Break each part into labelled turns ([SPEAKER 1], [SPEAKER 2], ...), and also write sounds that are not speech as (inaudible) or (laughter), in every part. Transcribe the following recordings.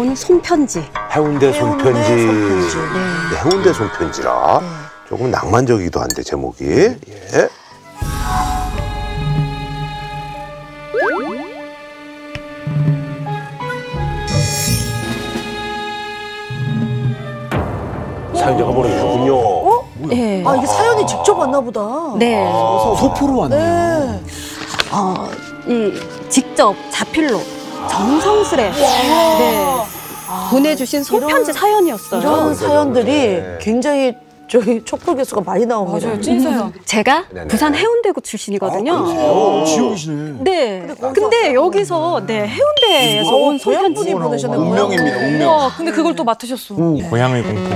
[SPEAKER 1] 온 손편지.
[SPEAKER 2] 해운대 손편지.
[SPEAKER 3] 손편지.
[SPEAKER 2] 네, 해운대 손편지라 조금 낭만적이기도 한데 제목이. 예. 사연자가 보내주셨군요.
[SPEAKER 1] 예.
[SPEAKER 3] 아 이게 사연이 직접 왔나 보다.
[SPEAKER 1] 네.
[SPEAKER 4] 소포로 왔네요.
[SPEAKER 3] 네.
[SPEAKER 1] 어, 이 직접 자필로 정성스레 네. 보내주신 손편지 사연이었어요.
[SPEAKER 3] 이런 사연들이
[SPEAKER 2] 네.
[SPEAKER 3] 굉장히 저기 촉불 교수가 많이 나옵니다.
[SPEAKER 5] 맞아요, 찐사연.
[SPEAKER 1] 제가
[SPEAKER 2] 네네.
[SPEAKER 1] 부산 해운대구 출신이거든요.
[SPEAKER 4] 어, 지옥이시네.
[SPEAKER 1] 네.
[SPEAKER 3] 거기
[SPEAKER 1] 근데 여기서 네 해운대에서 온 손편지.
[SPEAKER 3] 고향분이 보내셨네.
[SPEAKER 4] 운명입니다, 운명.
[SPEAKER 5] 우와, 근데 그걸 또 맡으셨어.
[SPEAKER 6] 고향의 공포.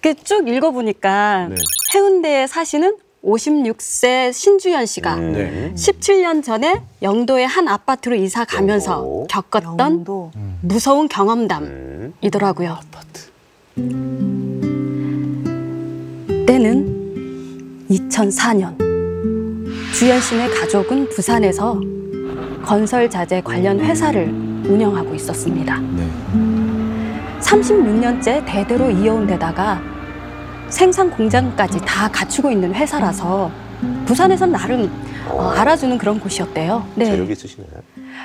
[SPEAKER 1] 그쭉 읽어보니까
[SPEAKER 4] 네.
[SPEAKER 1] 해운대에 사시는 56세 신주연 씨가
[SPEAKER 2] 네.
[SPEAKER 1] 17년 전에 영도의 한 아파트로 이사 가면서
[SPEAKER 2] 영도.
[SPEAKER 1] 겪었던
[SPEAKER 3] 영도.
[SPEAKER 1] 무서운
[SPEAKER 2] 음.
[SPEAKER 1] 경험담이더라고요. 때는 2004년. 주연 씨네 가족은 부산에서 건설 자재 관련 회사를 운영하고 있었습니다.
[SPEAKER 4] 네.
[SPEAKER 1] 36년째 대대로 이어온 데다가 생산 공장까지 다 갖추고 있는 회사라서 부산에선 나름 어, 알아주는 그런 곳이었대요. 네.
[SPEAKER 2] 재력이 있으시네.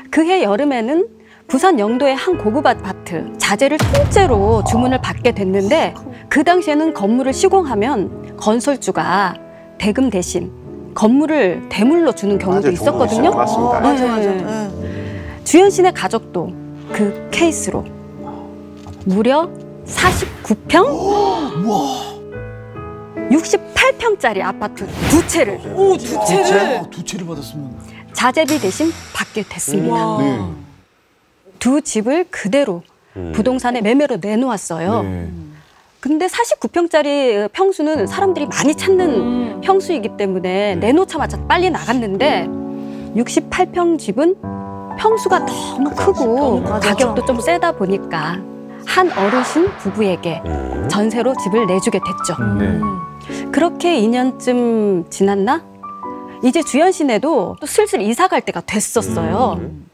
[SPEAKER 1] 그해 여름에는 부산 영도의 한 고급 아파트 자재를 통째로 주문을 받게 됐는데 그 당시에는 건물을 시공하면 건설주가 대금 대신 건물을 대물로 주는 경우도
[SPEAKER 2] 맞아요,
[SPEAKER 1] 있었거든요.
[SPEAKER 2] 맞습니다.
[SPEAKER 3] 어, 맞아 맞아.
[SPEAKER 1] 네.
[SPEAKER 3] 네.
[SPEAKER 1] 주연 씨네 가족도 그 케이스로 무려 49평? 68평짜리 아파트 두 채를
[SPEAKER 5] 오, 두 채를.
[SPEAKER 4] 두 채를 받았으면.
[SPEAKER 1] 자재비 대신 받게 됐습니다.
[SPEAKER 5] 와.
[SPEAKER 4] 네.
[SPEAKER 1] 두 집을 그대로
[SPEAKER 2] 음.
[SPEAKER 1] 부동산에 매매로 내놓았어요.
[SPEAKER 4] 네.
[SPEAKER 1] 근데 49평짜리 평수는 사람들이 많이 찾는 평수이기 때문에 내놓자마자 빨리 나갔는데 68평 집은 평수가 너무 크고
[SPEAKER 3] 너무 과하죠.
[SPEAKER 1] 가격도 좀 세다 보니까 한 어르신 부부에게
[SPEAKER 2] 음.
[SPEAKER 1] 전세로 집을 내주게 됐죠.
[SPEAKER 4] 네.
[SPEAKER 1] 그렇게 2년쯤 지났나? 이제 주연 씨네도 또 슬슬 이사 갈 때가 됐었어요.
[SPEAKER 2] 음.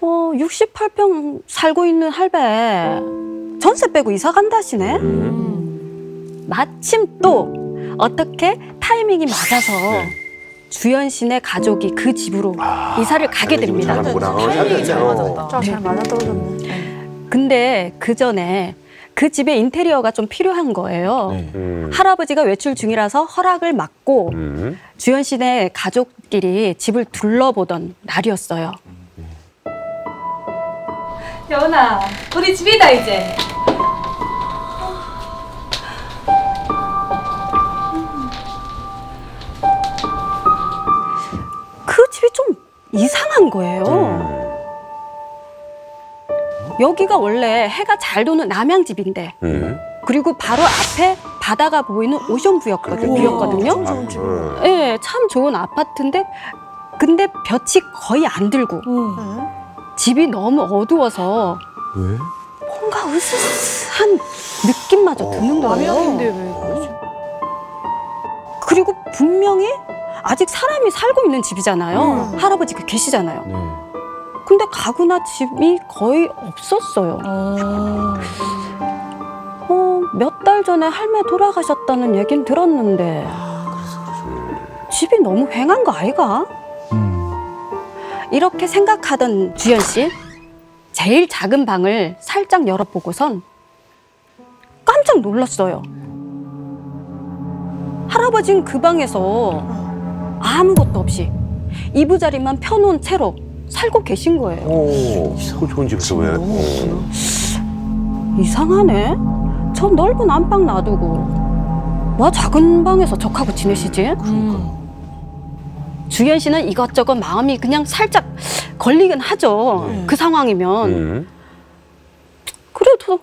[SPEAKER 1] 어, 68평 살고 있는 할배 전세 빼고 이사 간다시네.
[SPEAKER 2] 음.
[SPEAKER 1] 마침 또 어떻게 타이밍이 맞아서
[SPEAKER 4] 네.
[SPEAKER 1] 주연 씨네 가족이 그 집으로
[SPEAKER 2] 아,
[SPEAKER 1] 이사를 가게 됩니다.
[SPEAKER 5] 타이밍이 잘. 맞았다.
[SPEAKER 3] 자, 잘 맞아 떨어졌네.
[SPEAKER 1] 근데 그 전에 그 집의 인테리어가 좀 필요한 거예요.
[SPEAKER 4] 네.
[SPEAKER 2] 음.
[SPEAKER 1] 할아버지가 외출 중이라서 허락을 받고
[SPEAKER 2] 음.
[SPEAKER 1] 주연 씨네 가족끼리 집을 둘러보던 날이었어요.
[SPEAKER 5] 여은아, 우리 집이다, 이제.
[SPEAKER 1] 그 집이 좀 이상한 거예요.
[SPEAKER 2] 음.
[SPEAKER 1] 여기가 원래 해가 잘 도는 남양집인데
[SPEAKER 2] 음.
[SPEAKER 1] 그리고 바로 앞에 바다가 보이는 오션뷰였거든요. 뷰였거든요.
[SPEAKER 2] 음. 음.
[SPEAKER 1] 예, 참 좋은 아파트인데 근데 볕이 거의 안 들고
[SPEAKER 3] 네.
[SPEAKER 1] 집이 너무 어두워서
[SPEAKER 4] 왜?
[SPEAKER 1] 뭔가 으스스한 느낌마저 드는 거예요.
[SPEAKER 5] 남양인데 왜 그러지?
[SPEAKER 1] 그리고 분명히 아직 사람이 살고 있는 집이잖아요.
[SPEAKER 3] 음.
[SPEAKER 1] 할아버지가 계시잖아요.
[SPEAKER 4] 네.
[SPEAKER 1] 근데 가구나 집이 거의 없었어요.
[SPEAKER 5] 어.
[SPEAKER 1] 어, 몇 달 전에 할매 돌아가셨다는 얘긴 들었는데 집이 너무 휑한 거 아이가?
[SPEAKER 4] 음.
[SPEAKER 1] 이렇게 생각하던 주연 씨 제일 작은 방을 살짝 열어보고선 깜짝 놀랐어요. 할아버지는 그 방에서 아무것도 없이 이부자리만 펴놓은 채로 살고 계신 거예요.
[SPEAKER 2] 오, 그 좋은 집에서 왜?
[SPEAKER 1] 이상하네. 저 넓은 안방 놔두고 뭐 작은 방에서 적하고 지내시지?
[SPEAKER 5] 음.
[SPEAKER 1] 주연 씨는 이것저것 마음이 그냥 살짝 걸리긴 하죠.
[SPEAKER 3] 네.
[SPEAKER 1] 그 상황이면.
[SPEAKER 2] 음.
[SPEAKER 1] 그래도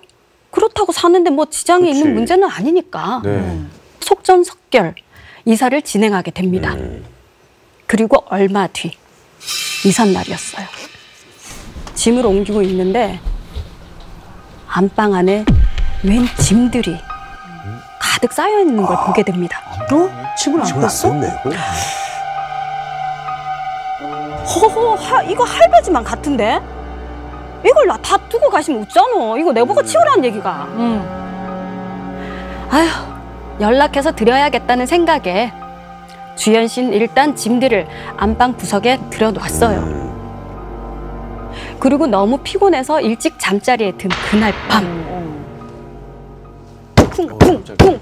[SPEAKER 1] 그렇다고 사는데 뭐 지장이
[SPEAKER 2] 그치.
[SPEAKER 1] 있는 문제는 아니니까.
[SPEAKER 4] 네.
[SPEAKER 1] 속전속결 이사를 진행하게 됩니다.
[SPEAKER 2] 음.
[SPEAKER 1] 그리고 얼마 뒤 이삿날이었어요. 짐을 옮기고 있는데 안방 안에 웬 짐들이 가득 쌓여 있는 걸 보게 됩니다.
[SPEAKER 3] 또? 집을 안 뺐어?
[SPEAKER 1] 허허, 하, 이거 할배지만 같은데? 이걸 나 다 두고 가시면 웃잖아. 이거 내보고 치우라는 얘기가. 아휴, 연락해서 드려야겠다는 생각에 주연 씨는 일단 짐들을 안방 구석에 들여놓았어요.
[SPEAKER 2] 음.
[SPEAKER 1] 그리고 너무 피곤해서 일찍 잠자리에 든 그날 밤. 쿵쿵쿵쿵.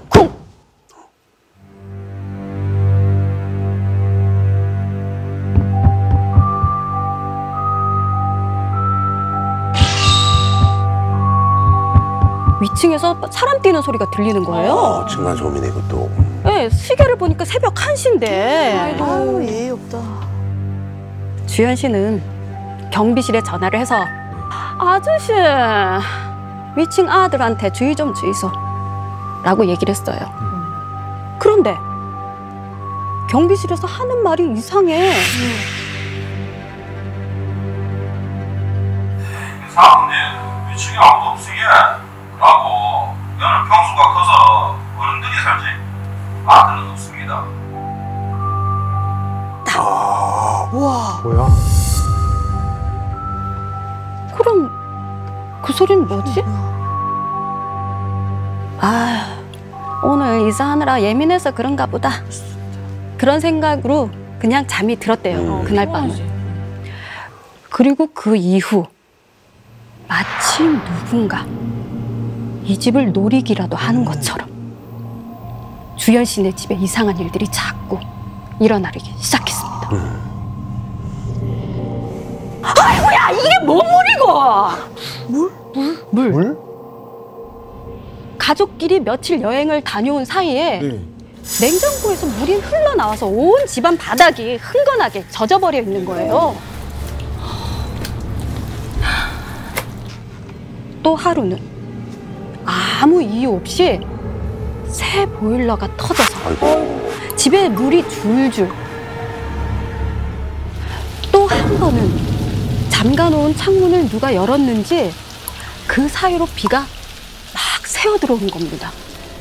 [SPEAKER 1] 위층에서 사람 뛰는 소리가 들리는 거예요.
[SPEAKER 2] 어, 층간 소음이네 이것도.
[SPEAKER 1] 네, 시계를 보니까 새벽 1시인데.
[SPEAKER 3] 아유 예의 없다.
[SPEAKER 1] 주현 씨는 경비실에 전화를 해서 아저씨 위층 아들한테 주의 좀 주이소 라고 얘기를 했어요. 그런데 경비실에서 하는 말이 이상해. 소리는 뭐지? 아, 오늘 이사하느라 예민해서 그런가 보다. 그런 생각으로 그냥 잠이 들었대요.
[SPEAKER 2] 음.
[SPEAKER 1] 그날 밤은. 그리고 그 이후 마침 누군가 이 집을 노리기라도 하는 것처럼 주연 씨네 집에 이상한 일들이 자꾸 일어나기 시작했습니다. 아이고야 이게 뭔 물이고? 물? 물? 가족끼리 며칠 여행을 다녀온 사이에
[SPEAKER 4] 네.
[SPEAKER 1] 냉장고에서 물이 흘러나와서 온 집안 바닥이 흥건하게 젖어버려 있는 거예요. 또 하루는 아무 이유 없이 새 보일러가 터져서. 집에 물이 줄줄. 또 한 번은 잠가놓은 창문을 누가 열었는지 그 사이로 비가 막 새어 들어오는 겁니다.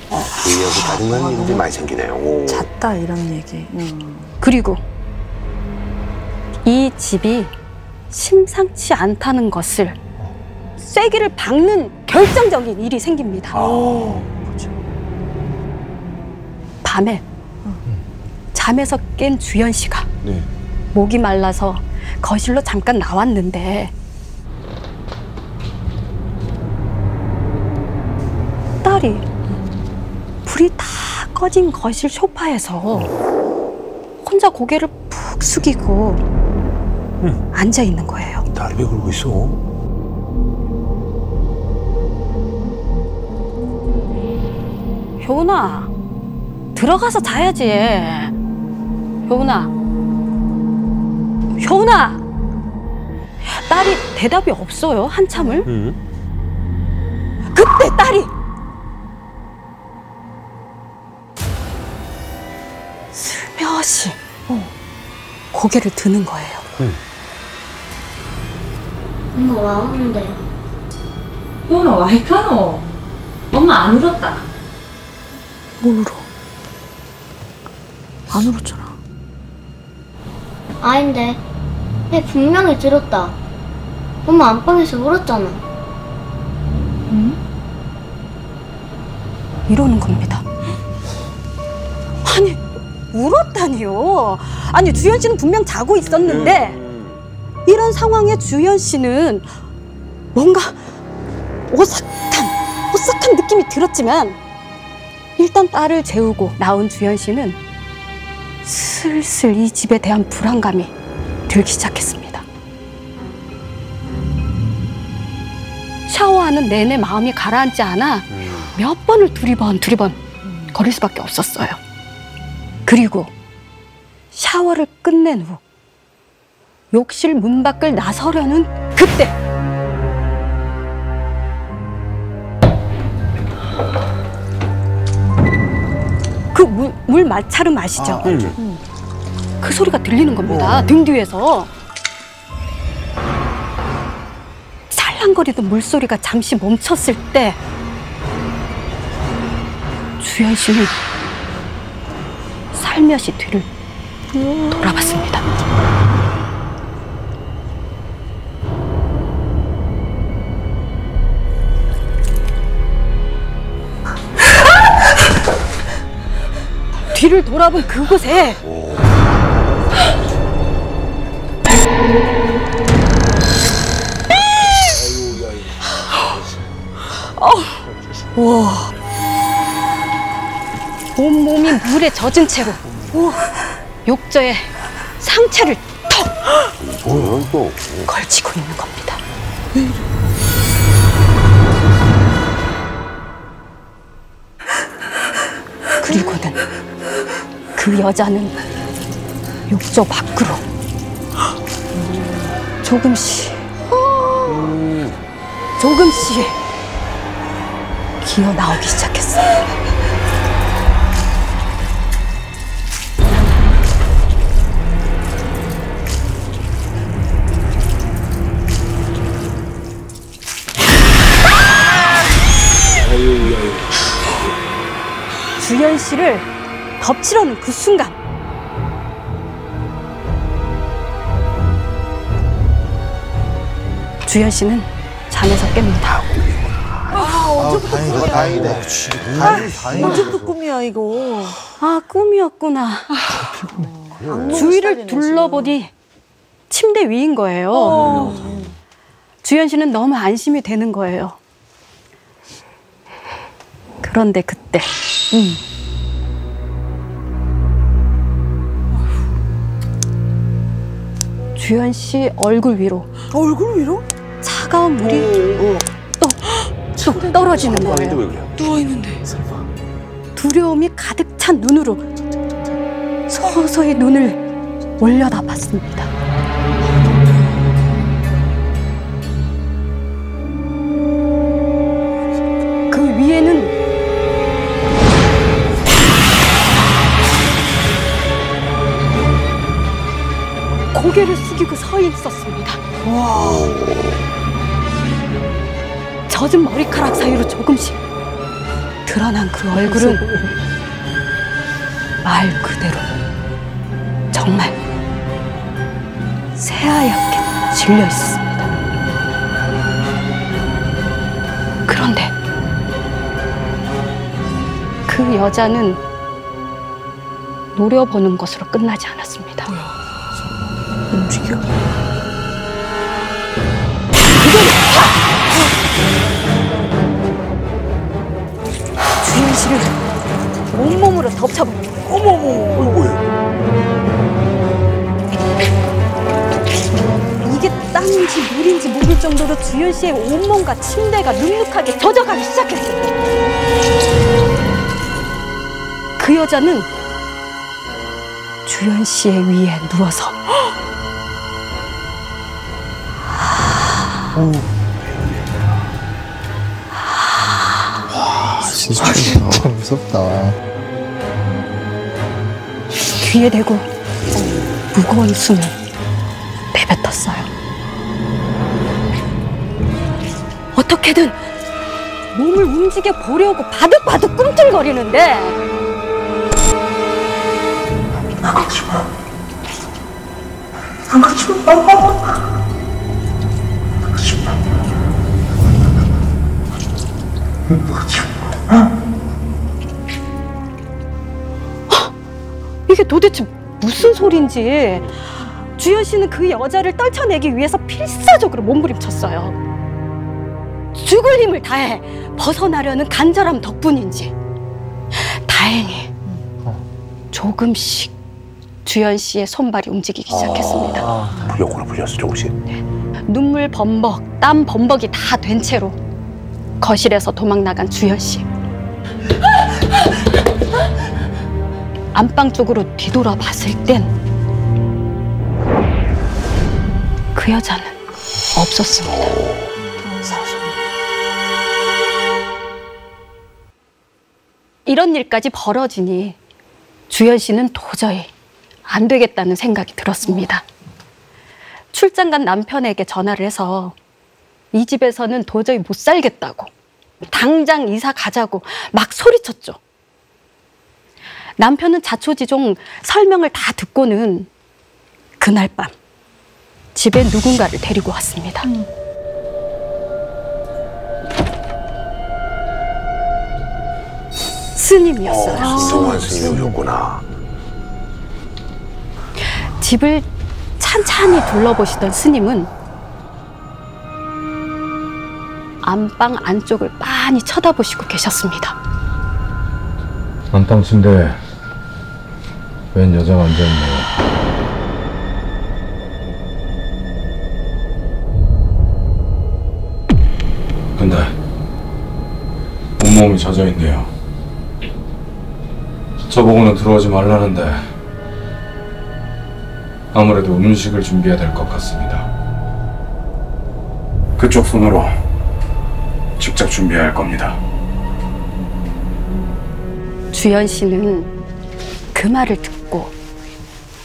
[SPEAKER 2] 의외로 짜증나는 일들이 많이 생기네요. 오.
[SPEAKER 3] 잤다 이런 얘기. 음.
[SPEAKER 1] 그리고 이 집이 심상치 않다는 것을 쐐기를 박는 결정적인 일이 생깁니다.
[SPEAKER 2] 아,
[SPEAKER 1] 밤에 잠에서 깬 주연 씨가
[SPEAKER 4] 네.
[SPEAKER 1] 목이 말라서 거실로 잠깐 나왔는데 딸이 불이 다 꺼진 거실 소파에서 혼자 고개를 푹 숙이고 앉아 있는 거예요.
[SPEAKER 2] 딸이 왜 그러고 있어?
[SPEAKER 1] 효은아, 들어가서 자야지. 효은아, 효은아. 딸이 대답이 없어요 한참을.
[SPEAKER 2] 음.
[SPEAKER 1] 그때 딸이 고개를 드는 거예요.
[SPEAKER 7] 엄마 와 오는데
[SPEAKER 5] 효은아 와 있카노? 엄마 안 울었다.
[SPEAKER 3] 뭘 울어? 안 울었잖아.
[SPEAKER 7] 아닌데 내 분명히 들었다 엄마 안방에서 울었잖아
[SPEAKER 1] 이러는 겁니다. (gasps) 아니 울었다니요. 아니 주연 씨는 분명 자고 있었는데 이런 상황에 주연 씨는 뭔가 오싹한 오싹한 느낌이 들었지만 일단 딸을 재우고 나온 주연 씨는 슬슬 이 집에 대한 불안감이 들기 시작했습니다. 샤워하는 내내 마음이 가라앉지 않아 몇 번을 두리번 두리번 거릴 수밖에 없었어요. 그리고 샤워를 끝낸 후 욕실 문 밖을 나서려는 그때 그 물, 물 마찰음 아시죠?
[SPEAKER 4] 아, 알죠.
[SPEAKER 1] 그 소리가 들리는 겁니다. 등 뒤에서. 살랑거리던 물소리가 잠시 멈췄을 때 주연 씨는 살며시 뒤를 돌아봤습니다. 뒤를 돌아본 그곳에 어. 어. 와. 물에 젖은 채로 욕조에 상체를 턱? 걸치고 있는 겁니다. 그리고는 그 여자는 욕조 밖으로 조금씩 조금씩 기어 나오기 시작했어요. 주연 씨를 덮치려는 그 순간 주연 씨는 잠에서 깹니다.
[SPEAKER 3] 아, 언제부터
[SPEAKER 4] 다행이다.
[SPEAKER 3] 꿈이야?
[SPEAKER 4] 다행이다. 다행이 다행이다.
[SPEAKER 3] 언제부터 꿈이야, 이거.
[SPEAKER 1] 아 꿈이었구나. 주위를 둘러보니 침대 위인 거예요.
[SPEAKER 3] 어.
[SPEAKER 1] 주연 씨는 너무 안심이 되는 거예요. 그런데 그때 음. 주연 씨 얼굴 위로
[SPEAKER 3] 얼굴 위로?
[SPEAKER 1] 차가운 물이 또, 또 떨어지는 거예요.
[SPEAKER 3] 누워있는데.
[SPEAKER 1] 두려움이 가득 찬 눈으로 서서히 눈을 올려다 봤습니다. 젖은 머리카락 사이로 조금씩 드러난 그 얼굴은 말 그대로 정말 새하얗게 질려 있었습니다. 그런데 그 여자는 노려보는 것으로 끝나지 않았습니다.
[SPEAKER 3] 움직여.
[SPEAKER 1] 온몸으로 덮쳐버린 거예요.
[SPEAKER 3] 어머머.
[SPEAKER 1] 이게 땀인지 물인지 모를 정도로 주현 씨의 온몸과 침대가 눅눅하게 젖어가기 시작했어요. 그 여자는 주현 씨의 위에 누워서
[SPEAKER 4] 진짜, 진짜 무섭다.
[SPEAKER 1] 귀에 대고 무거운 숨을 내뱉었어요. 어떻게든 몸을 움직여 보려고 바득바득 꿈틀거리는데 이게 도대체 무슨 소린지 주현 씨는 그 여자를 떨쳐내기 위해서 필사적으로 몸부림쳤어요. 죽을 힘을 다해 벗어나려는 간절함 덕분인지 다행히 조금씩 주현 씨의 손발이 움직이기 시작했습니다.
[SPEAKER 2] 풀렸구나 풀렸어 조금씩.
[SPEAKER 1] 눈물 범벅, 땀 범벅이 다 된 채로 거실에서 도망 나간 주현 씨. 안방 쪽으로 뒤돌아 봤을 땐 그 여자는 없었습니다. 이런 일까지 벌어지니 주현 씨는 도저히 안 되겠다는 생각이 들었습니다. 출장 간 남편에게 전화를 해서 이 집에서는 도저히 못 살겠다고 당장 이사 가자고 막 소리쳤죠. 남편은 자초지종 설명을 다 듣고는 그날 밤 집에 누군가를 데리고 왔습니다. 스님이었어요.
[SPEAKER 2] 어, 진정한 스님이 오셨구나.
[SPEAKER 1] 집을 찬찬히 둘러보시던 스님은 안방 안쪽을 빤히 쳐다보시고 계셨습니다.
[SPEAKER 6] 안방 침대에 웬 여자가 앉아있네요. 근데 온몸이 젖어있네요. 저보고는 들어오지 말라는데 아무래도 음식을 준비해야 될 것 같습니다. 그쪽 손으로 직접 준비해야 할 겁니다.
[SPEAKER 1] 주연 씨는 그 말을 듣고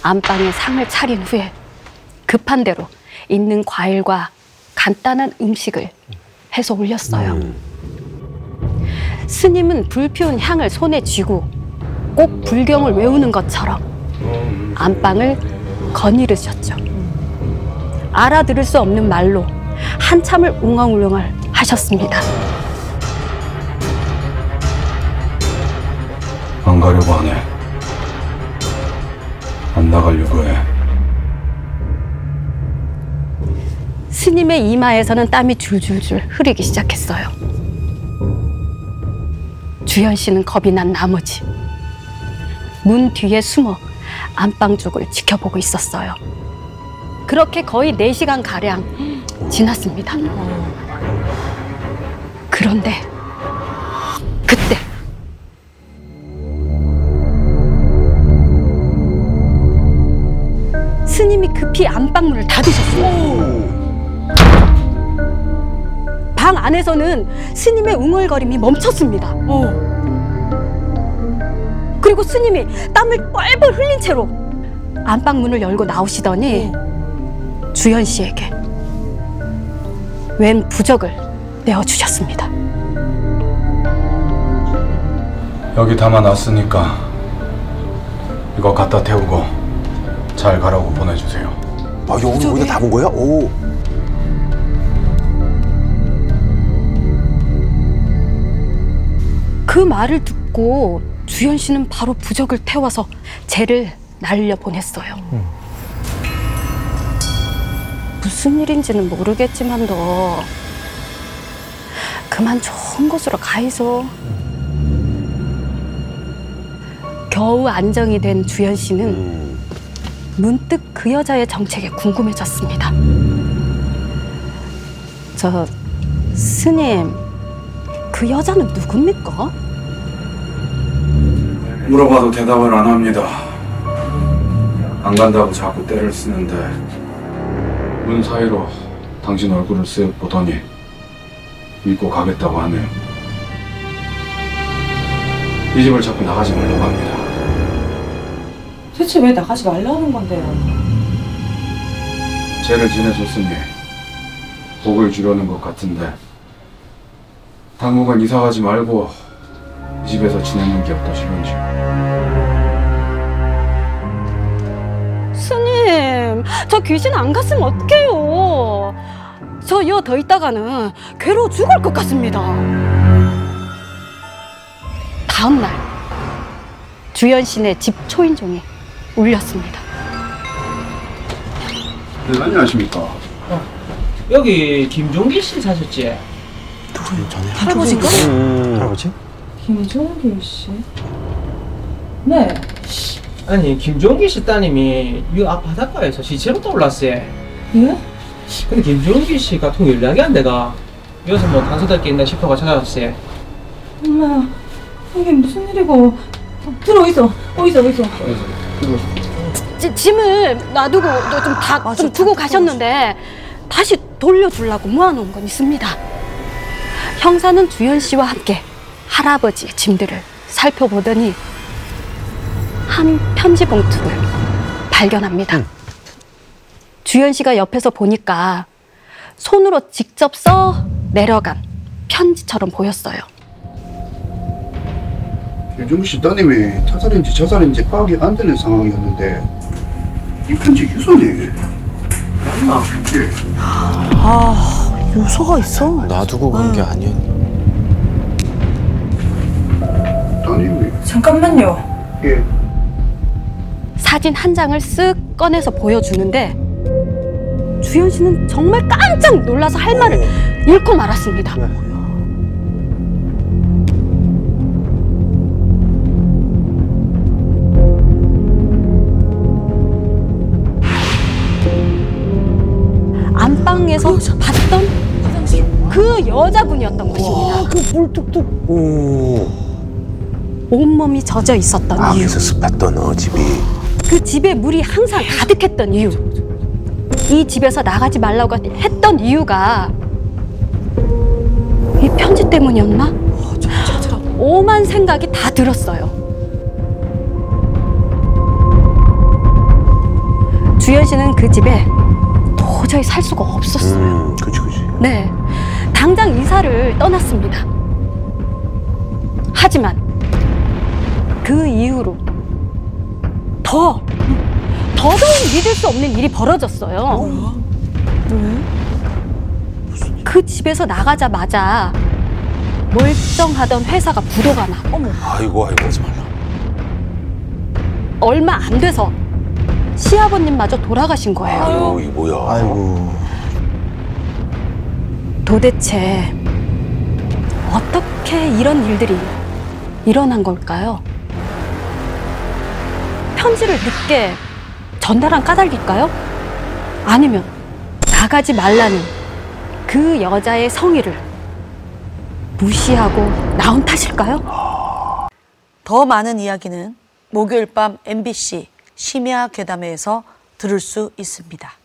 [SPEAKER 1] 안방에 상을 차린 후에 급한 대로 있는 과일과 간단한 음식을 해서 올렸어요. 스님은 불 피운 향을 손에 쥐고 꼭 불경을 외우는 것처럼 안방을 거니르셨죠. 알아들을 수 없는 말로 한참을 웅얼웅얼 하셨습니다.
[SPEAKER 6] 안 가려고 하네. 안 나가려고 해.
[SPEAKER 1] 스님의 이마에서는 땀이 줄줄줄 흐르기 시작했어요. 주현 씨는 겁이 난 나머지 문 뒤에 숨어 안방 쪽을 지켜보고 있었어요. 그렇게 거의 4시간 가량 지났습니다. 그런데 그때 스님이 급히 안방문을 닫으셨어요. 방 안에서는 스님의 웅얼거림이 멈췄습니다. 그리고 스님이 땀을 뻘뻘 흘린 채로 안방 문을 열고 나오시더니 주연 씨에게 웬 부적을 내어주셨습니다.
[SPEAKER 6] 여기 담아놨으니까 이거 갖다 태우고 잘 가라고 보내주세요.
[SPEAKER 2] 아, 여기 거기다 담은 거야? 오.
[SPEAKER 1] 그 말을 듣고 주연 씨는 바로 부적을 태워서 쟤를 날려 보냈어요. 무슨 일인지는 모르겠지만도 그만 좋은 곳으로 가이소. 겨우 안정이 된 주연 씨는
[SPEAKER 2] 음.
[SPEAKER 1] 문득 그 여자의 정체가 궁금해졌습니다. 저 스님, 그 여자는 누굽니까?
[SPEAKER 6] 물어봐도 대답을 안 합니다. 안 간다고 자꾸 때를 쓰는데 문 사이로 당신 얼굴을 쓱 보더니 믿고 가겠다고 하네요. 이 집을 자꾸 나가지 말라고 합니다.
[SPEAKER 3] 대체 왜 나가지 말라는 건데요?
[SPEAKER 6] 죄를 지내줬으니 복을 주려는 것 같은데 당분간 이사 가지 말고 이 집에서 지내는 게 어떠실런지.
[SPEAKER 1] 스님, 저 귀신 안 갔으면 어떡해요? 저 여 더 있다가는 괴로워 죽을 것 같습니다. 다음 날 주연 씨네 집 초인종이 울렸습니다.
[SPEAKER 6] 네, 안녕하십니까.
[SPEAKER 8] 여기 김종기 씨 사셨지?
[SPEAKER 3] 할아버지가?
[SPEAKER 4] 할아버지?
[SPEAKER 3] 김종길 씨? 네.
[SPEAKER 8] 아니 김종기 씨 따님이 이 앞 바닷가에서 시체로 떠올랐어요.
[SPEAKER 3] 예?
[SPEAKER 8] 근데 김종기 씨가 통 연락이 안 돼가 여기서 뭐 단서될 게 있나 싶어가 찾아왔어요.
[SPEAKER 3] 엄마, 이게 무슨 일이고? 들어 있어. 어디서 어디서?
[SPEAKER 1] 지- 짐을 놔두고 좀, 다,
[SPEAKER 3] 맞아,
[SPEAKER 1] 좀 두고
[SPEAKER 3] 다
[SPEAKER 1] 가셨는데 다시 돌려주려고 모아놓은 건 있습니다. 형사는 주연 씨와 함께 할아버지의 짐들을 살펴보더니 한 편지 봉투를 발견합니다. 주연 씨가 옆에서 보니까 손으로 직접 써 내려간 편지처럼 보였어요.
[SPEAKER 9] 윤종국 씨 따님이 타살인지 자살인지 파악이 안 되는 상황이었는데 이 편지 유서네.
[SPEAKER 8] 맞나?
[SPEAKER 9] 예.
[SPEAKER 3] 아, 요소가 있어.
[SPEAKER 4] 놔두고 간 게 아니었.
[SPEAKER 9] 따님이
[SPEAKER 3] 잠깐만요.
[SPEAKER 9] 예.
[SPEAKER 1] 사진 한 장을 쓱 꺼내서 보여주는데 주현 씨는 정말 깜짝 놀라서 할 말을 잃고 말았습니다. 안방에서 봤던 그 여자분이었던 것입니다.
[SPEAKER 2] 오.
[SPEAKER 1] 온몸이 젖어 있었던
[SPEAKER 2] 아,
[SPEAKER 1] 이유.
[SPEAKER 2] 그래서 습했던 어, 집이.
[SPEAKER 1] 그 집에 물이 항상 가득했던 이유. 이 집에서 나가지 말라고 했던 이유가 이 편지 때문이었나? 오만 생각이 다 들었어요. 주현 씨는 그 집에 도저히 살 수가 없었어요.
[SPEAKER 2] 음, 그치, 그치.
[SPEAKER 1] 네. 당장 이사를 떠났습니다. 하지만 그 이후로 더, 더더욱 믿을 수 없는 일이 벌어졌어요. 그 집에서 나가자마자 멀쩡하던 회사가 부도가 나고
[SPEAKER 2] 아이고, 아이고. 하지 말라.
[SPEAKER 1] 얼마 안 돼서 시아버님마저 돌아가신 거예요.
[SPEAKER 2] 아이고, 이 뭐야.
[SPEAKER 4] 아이고.
[SPEAKER 1] 도대체 어떻게 이런 일들이 일어난 걸까요? 편지를 늦게 전달한 까닭일까요? 아니면 나가지 말라는 그 여자의 성의를 무시하고 나온 탓일까요?
[SPEAKER 10] 더 많은 이야기는 목요일 밤 MBC 심야 괴담회에서 들을 수 있습니다.